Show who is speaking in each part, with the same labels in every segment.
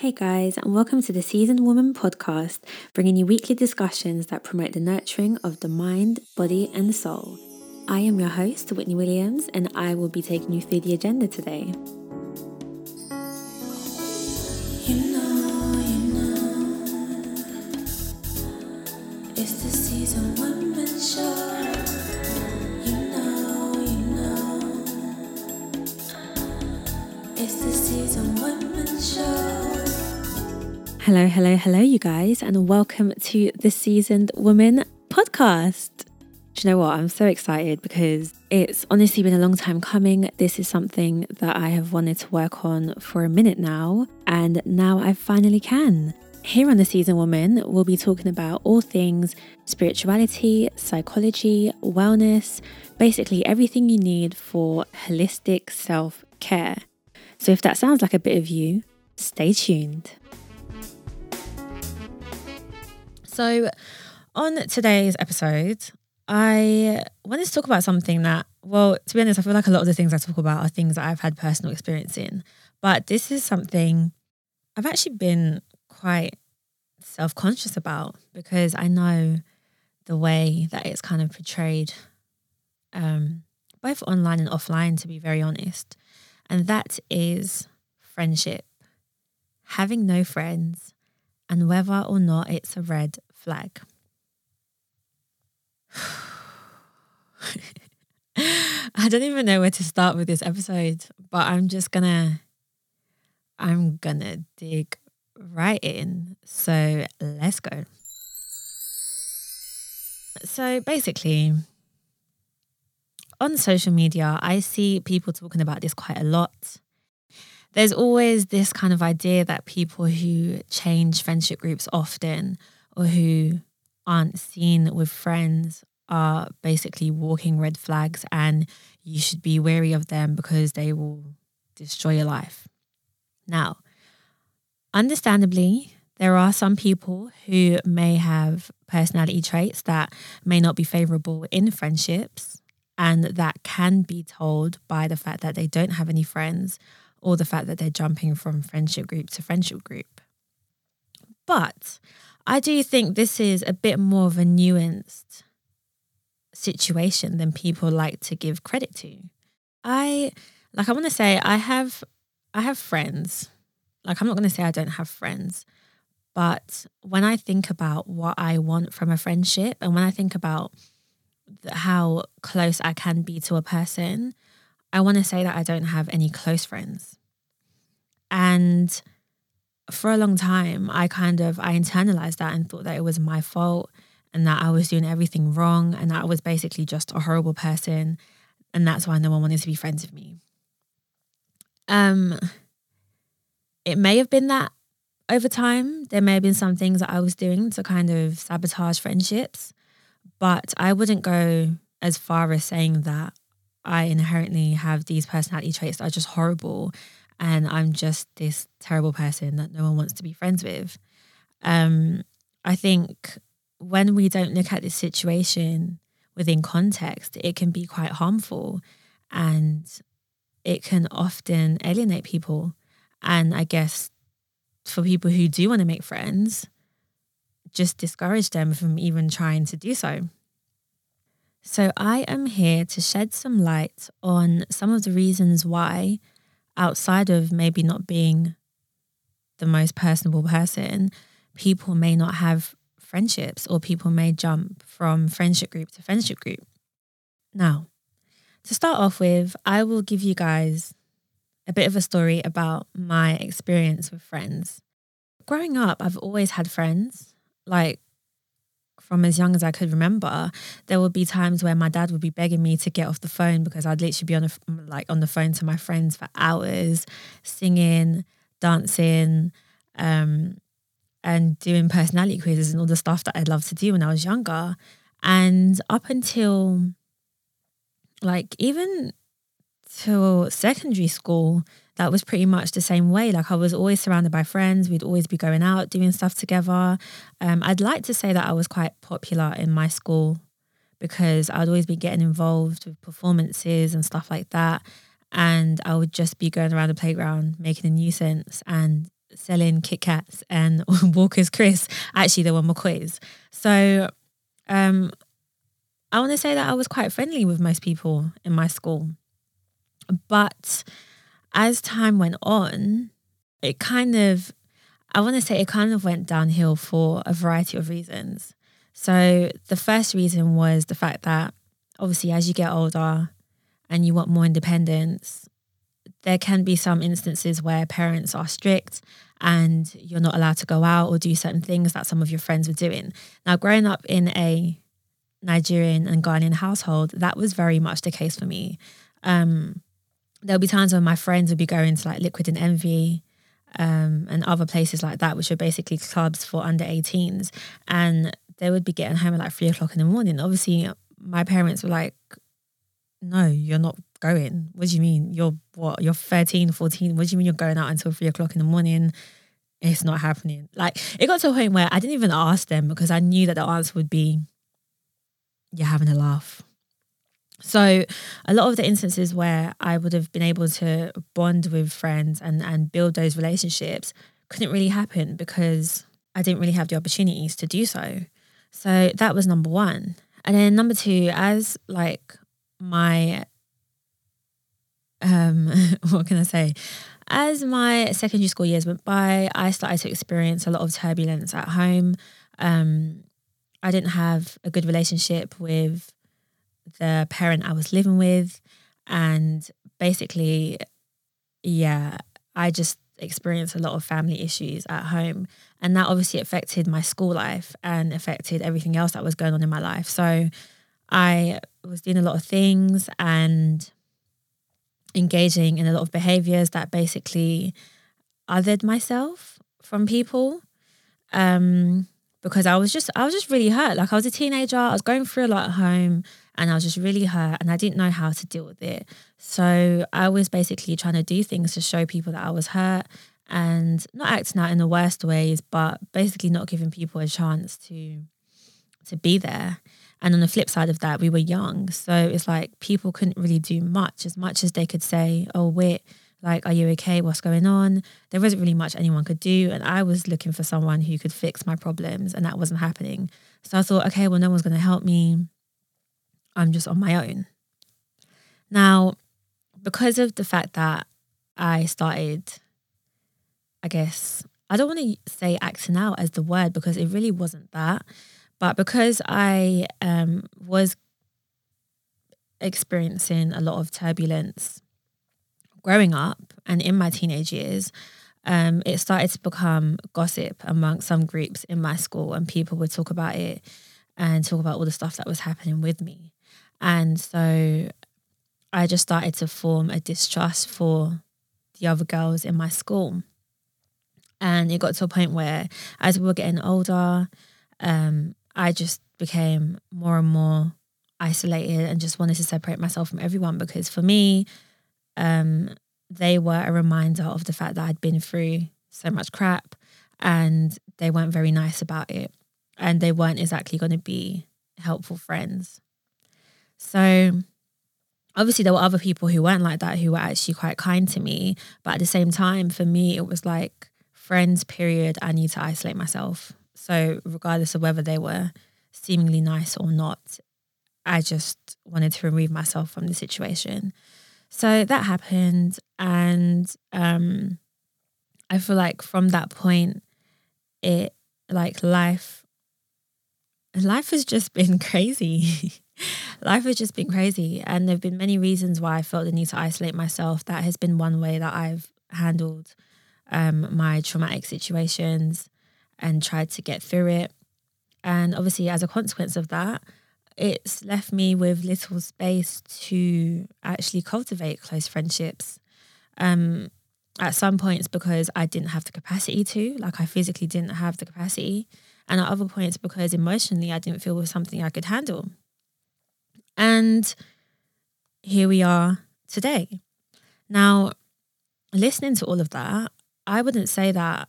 Speaker 1: Hey guys, and welcome to the Seasoned Woman podcast, bringing you weekly discussions that promote the nurturing of the mind, body, and soul. I am your host, Whitney Williams, and I will be taking you through the agenda today. You know, you know, it's the Seasoned Woman show. You know, you know, it's the Seasoned Woman show. Hello, hello, hello, you guys, and welcome to the Seasoned Woman podcast. Do you know what? I'm so excited because it's honestly been a long time coming. This is something that I have wanted to work on for a minute now, and now I finally can. Here on The Seasoned Woman, we'll be talking about all things spirituality, psychology, wellness, basically everything you need for holistic self care. So if that sounds like a bit of you, stay tuned. So, on today's episode, I wanted to talk about something that, well, to be honest, I feel like a lot of the things I talk about are things that I've had personal experience in. But this is something I've actually been quite self conscious about because I know the way that it's kind of portrayed, um, both online and offline, to be very honest. And that is friendship. Having no friends and whether or not it's a red flag. I don't even know where to start with this episode, but I'm just gonna I'm gonna dig right in. So let's go. So basically, on social media, I see people talking about this quite a lot there's always this kind of idea that people who change friendship groups often or who aren't seen with friends are basically walking red flags and you should be wary of them because they will destroy your life. Now, understandably, there are some people who may have personality traits that may not be favorable in friendships, and that can be told by the fact that they don't have any friends or the fact that they're jumping from friendship group to friendship group. But I do think this is a bit more of a nuanced situation than people like to give credit to. I like I want to say I have I have friends. Like I'm not going to say I don't have friends, but when I think about what I want from a friendship and when I think about how close I can be to a person, I want to say that I don't have any close friends. And for a long time, I kind of I internalized that and thought that it was my fault and that I was doing everything wrong and that I was basically just a horrible person and that's why no one wanted to be friends with me. Um it may have been that over time there may have been some things that I was doing to kind of sabotage friendships, but I wouldn't go as far as saying that I inherently have these personality traits that are just horrible and I'm just this terrible person that no one wants to be friends with. Um, I think when we don't look at this situation within context, it can be quite harmful and it can often alienate people. And I guess for people who do want to make friends, just discourage them from even trying to do so. So, I am here to shed some light on some of the reasons why, outside of maybe not being the most personable person, people may not have friendships or people may jump from friendship group to friendship group. Now, to start off with, I will give you guys a bit of a story about my experience with friends. Growing up, I've always had friends. Like from as young as I could remember, there would be times where my dad would be begging me to get off the phone because I'd literally be on a, like on the phone to my friends for hours, singing, dancing, um, and doing personality quizzes and all the stuff that I'd love to do when I was younger. And up until like even till secondary school, that was pretty much the same way. Like I was always surrounded by friends. We'd always be going out, doing stuff together. Um, I'd like to say that I was quite popular in my school because I'd always be getting involved with performances and stuff like that. And I would just be going around the playground making a nuisance. And selling Kit Kats and Walker's crisps. Actually, they were McCoys. So um, I want to say that I was quite friendly with most people in my school. But as time went on, it kind of, I want to say it kind of went downhill for a variety of reasons. So the first reason was the fact that obviously as you get older and you want more independence, there can be some instances where parents are strict and you're not allowed to go out or do certain things that some of your friends were doing. Now, growing up in a Nigerian and Ghanaian household, that was very much the case for me. Um, there'll be times when my friends would be going to like Liquid and Envy um, and other places like that, which are basically clubs for under 18s. And they would be getting home at like three o'clock in the morning. Obviously, my parents were like, no, you're not going. What do you mean? You're what? You're 13, 14. What do you mean you're going out until three o'clock in the morning? It's not happening. Like it got to a point where I didn't even ask them because I knew that the answer would be, you're having a laugh. So a lot of the instances where I would have been able to bond with friends and and build those relationships couldn't really happen because I didn't really have the opportunities to do so. So that was number one. And then number two, as like my um what can I say? As my secondary school years went by, I started to experience a lot of turbulence at home. Um, I didn't have a good relationship with the parent I was living with. And basically, yeah, I just experienced a lot of family issues at home. And that obviously affected my school life and affected everything else that was going on in my life. So I was doing a lot of things and engaging in a lot of behaviors that basically othered myself from people. Um, because I was just I was just really hurt. Like I was a teenager, I was going through a lot at home and I was just really hurt and I didn't know how to deal with it. So I was basically trying to do things to show people that I was hurt and not acting out in the worst ways, but basically not giving people a chance to to be there. And on the flip side of that, we were young. So it's like people couldn't really do much as much as they could say, Oh, wait, like, are you okay? What's going on? There wasn't really much anyone could do. And I was looking for someone who could fix my problems, and that wasn't happening. So I thought, okay, well, no one's going to help me. I'm just on my own. Now, because of the fact that I started, I guess, I don't want to say acting out as the word because it really wasn't that. But because I um, was experiencing a lot of turbulence growing up and in my teenage years, um, it started to become gossip among some groups in my school, and people would talk about it and talk about all the stuff that was happening with me. And so I just started to form a distrust for the other girls in my school. And it got to a point where, as we were getting older, um, I just became more and more isolated and just wanted to separate myself from everyone because for me, um, they were a reminder of the fact that I'd been through so much crap and they weren't very nice about it. And they weren't exactly going to be helpful friends. So, obviously, there were other people who weren't like that, who were actually quite kind to me. But at the same time, for me, it was like, friends, period, I need to isolate myself. So, regardless of whether they were seemingly nice or not, I just wanted to remove myself from the situation. So that happened. And um, I feel like from that point, it like life, life has just been crazy. life has just been crazy. And there have been many reasons why I felt the need to isolate myself. That has been one way that I've handled um, my traumatic situations and tried to get through it. And obviously, as a consequence of that, it's left me with little space to actually cultivate close friendships. Um, at some points, because I didn't have the capacity to, like I physically didn't have the capacity, and at other points, because emotionally I didn't feel was something I could handle. And here we are today. Now, listening to all of that, I wouldn't say that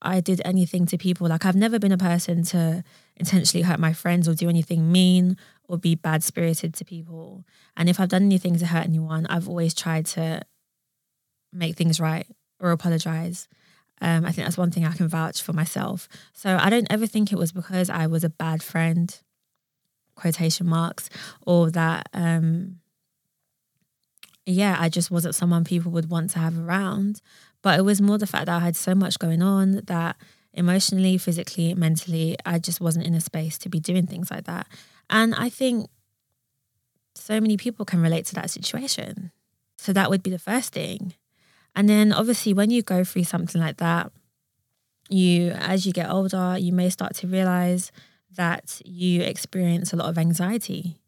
Speaker 1: I did anything to people. Like I've never been a person to intentionally hurt my friends or do anything mean or be bad spirited to people. And if I've done anything to hurt anyone, I've always tried to make things right or apologize. Um, I think that's one thing I can vouch for myself. So I don't ever think it was because I was a bad friend, quotation marks, or that, um, yeah, I just wasn't someone people would want to have around. But it was more the fact that I had so much going on that emotionally, physically, mentally, I just wasn't in a space to be doing things like that. And I think so many people can relate to that situation. So that would be the first thing. And then obviously when you go through something like that, you as you get older, you may start to realize that you experience a lot of anxiety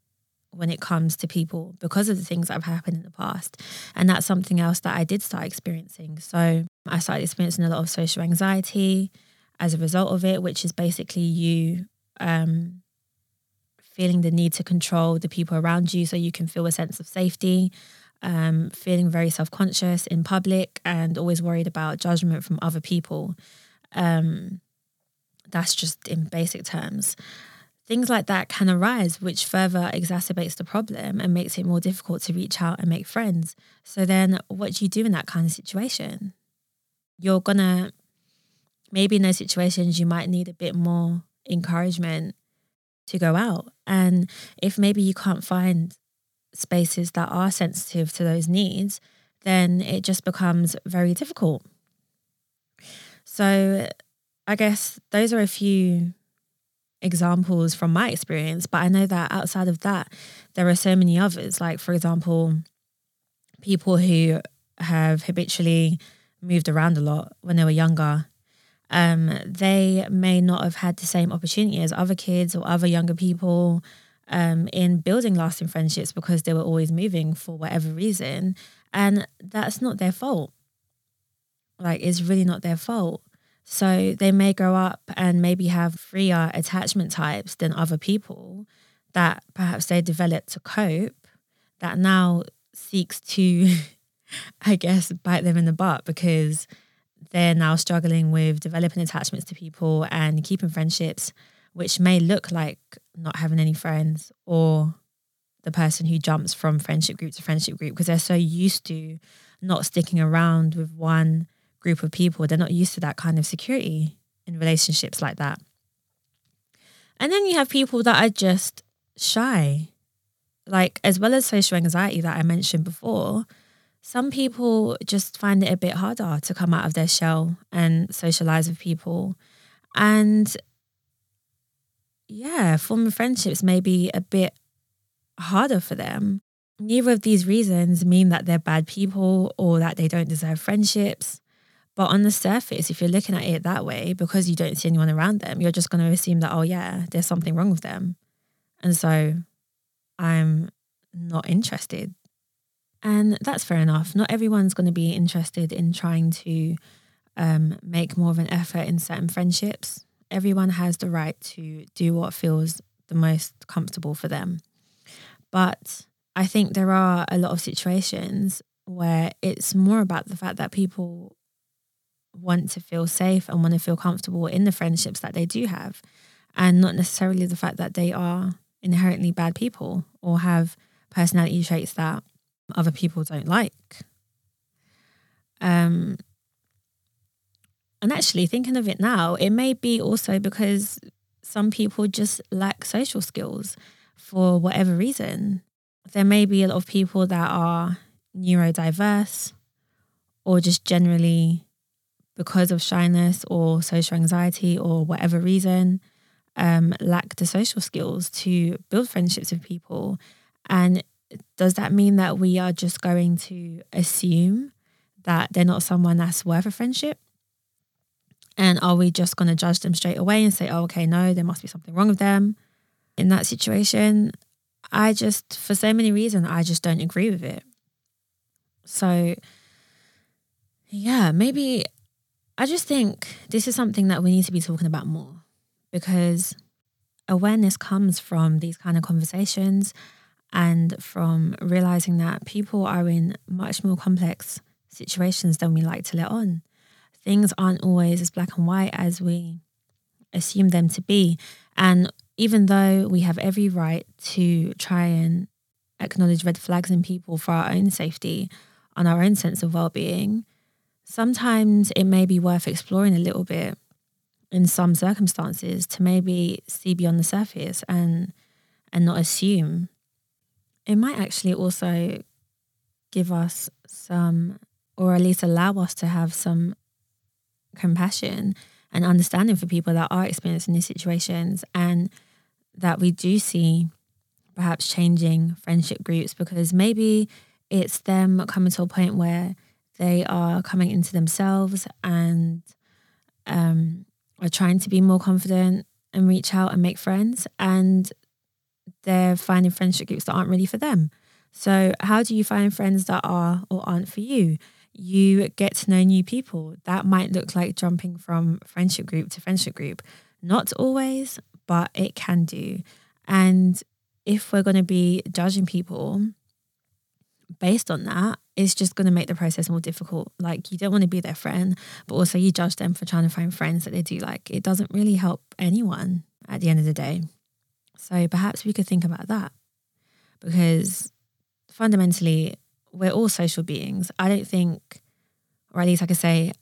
Speaker 1: when it comes to people because of the things that have happened in the past. And that's something else that I did start experiencing. So I started experiencing a lot of social anxiety as a result of it, which is basically you um, feeling the need to control the people around you so you can feel a sense of safety, um, feeling very self conscious in public, and always worried about judgment from other people. Um, that's just in basic terms. Things like that can arise, which further exacerbates the problem and makes it more difficult to reach out and make friends. So, then what do you do in that kind of situation? You're gonna, maybe in those situations, you might need a bit more encouragement to go out. And if maybe you can't find spaces that are sensitive to those needs, then it just becomes very difficult. So, I guess those are a few examples from my experience, but I know that outside of that, there are so many others. Like, for example, people who have habitually moved around a lot when they were younger um, they may not have had the same opportunity as other kids or other younger people um, in building lasting friendships because they were always moving for whatever reason. And that's not their fault. Like, it's really not their fault. So they may grow up and maybe have freer attachment types than other people that perhaps they developed to cope that now seeks to, I guess, bite them in the butt because they're now struggling with developing attachments to people and keeping friendships, which may look like not having any friends or the person who jumps from friendship group to friendship group because they're so used to not sticking around with one group of people. They're not used to that kind of security in relationships like that. And then you have people that are just shy. Like, as well as social anxiety that I mentioned before, some people just find it a bit harder to come out of their shell and socialize with people. And yeah, forming friendships may be a bit harder for them. Neither of these reasons mean that they're bad people or that they don't deserve friendships. But on the surface, if you're looking at it that way, because you don't see anyone around them, you're just going to assume that, oh, yeah, there's something wrong with them. And so I'm not interested and that's fair enough. Not everyone's going to be interested in trying to um, make more of an effort in certain friendships. Everyone has the right to do what feels the most comfortable for them. But I think there are a lot of situations where it's more about the fact that people want to feel safe and want to feel comfortable in the friendships that they do have, and not necessarily the fact that they are inherently bad people or have personality traits that other people don't like. Um, and actually, thinking of it now, it may be also because some people just lack social skills for whatever reason. There may be a lot of people that are neurodiverse or just generally because of shyness or social anxiety or whatever reason um, lack the social skills to build friendships with people. And does that mean that we are just going to assume that they're not someone that's worth a friendship? And are we just going to judge them straight away and say, oh, okay, no, there must be something wrong with them in that situation? I just, for so many reasons, I just don't agree with it. So, yeah, maybe I just think this is something that we need to be talking about more because awareness comes from these kind of conversations and from realizing that people are in much more complex situations than we like to let on. Things aren't always as black and white as we assume them to be. And even though we have every right to try and acknowledge red flags in people for our own safety and our own sense of well being, sometimes it may be worth exploring a little bit in some circumstances to maybe see beyond the surface and and not assume. It might actually also give us some or at least allow us to have some compassion and understanding for people that are experiencing these situations and that we do see perhaps changing friendship groups because maybe it's them coming to a point where they are coming into themselves and um, are trying to be more confident and reach out and make friends and they're finding friendship groups that aren't really for them. So, how do you find friends that are or aren't for you? You get to know new people. That might look like jumping from friendship group to friendship group. Not always, but it can do. And if we're going to be judging people based on that, it's just going to make the process more difficult. Like, you don't want to be their friend, but also you judge them for trying to find friends that they do like. It doesn't really help anyone at the end of the day. So perhaps we could think about that because fundamentally, we're all social beings. I don't think, or at least I could say,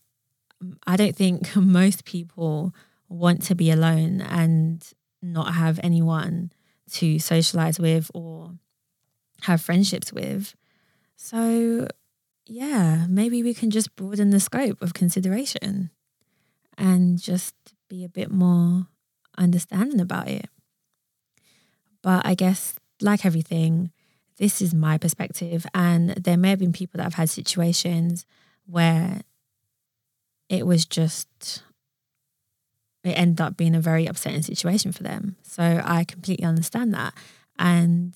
Speaker 1: I don't think most people want to be alone and not have anyone to socialize with or have friendships with. So, yeah, maybe we can just broaden the scope of consideration and just be a bit more understanding about it. But I guess, like everything, this is my perspective. And there may have been people that have had situations where it was just, it ended up being a very upsetting situation for them. So I completely understand that. And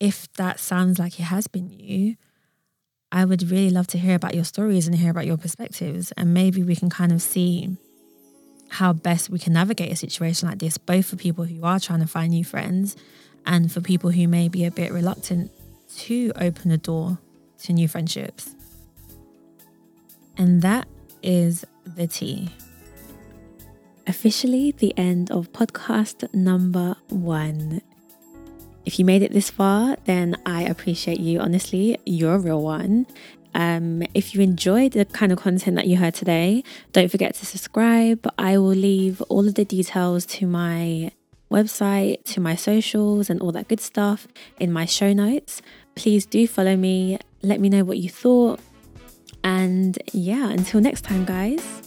Speaker 1: if that sounds like it has been you, I would really love to hear about your stories and hear about your perspectives. And maybe we can kind of see how best we can navigate a situation like this, both for people who are trying to find new friends and for people who may be a bit reluctant to open the door to new friendships. And that is the tea. Officially, the end of podcast number one. If you made it this far, then I appreciate you. Honestly, you're a real one. Um, if you enjoyed the kind of content that you heard today, don't forget to subscribe. I will leave all of the details to my website, to my socials, and all that good stuff in my show notes. Please do follow me. Let me know what you thought. And yeah, until next time, guys.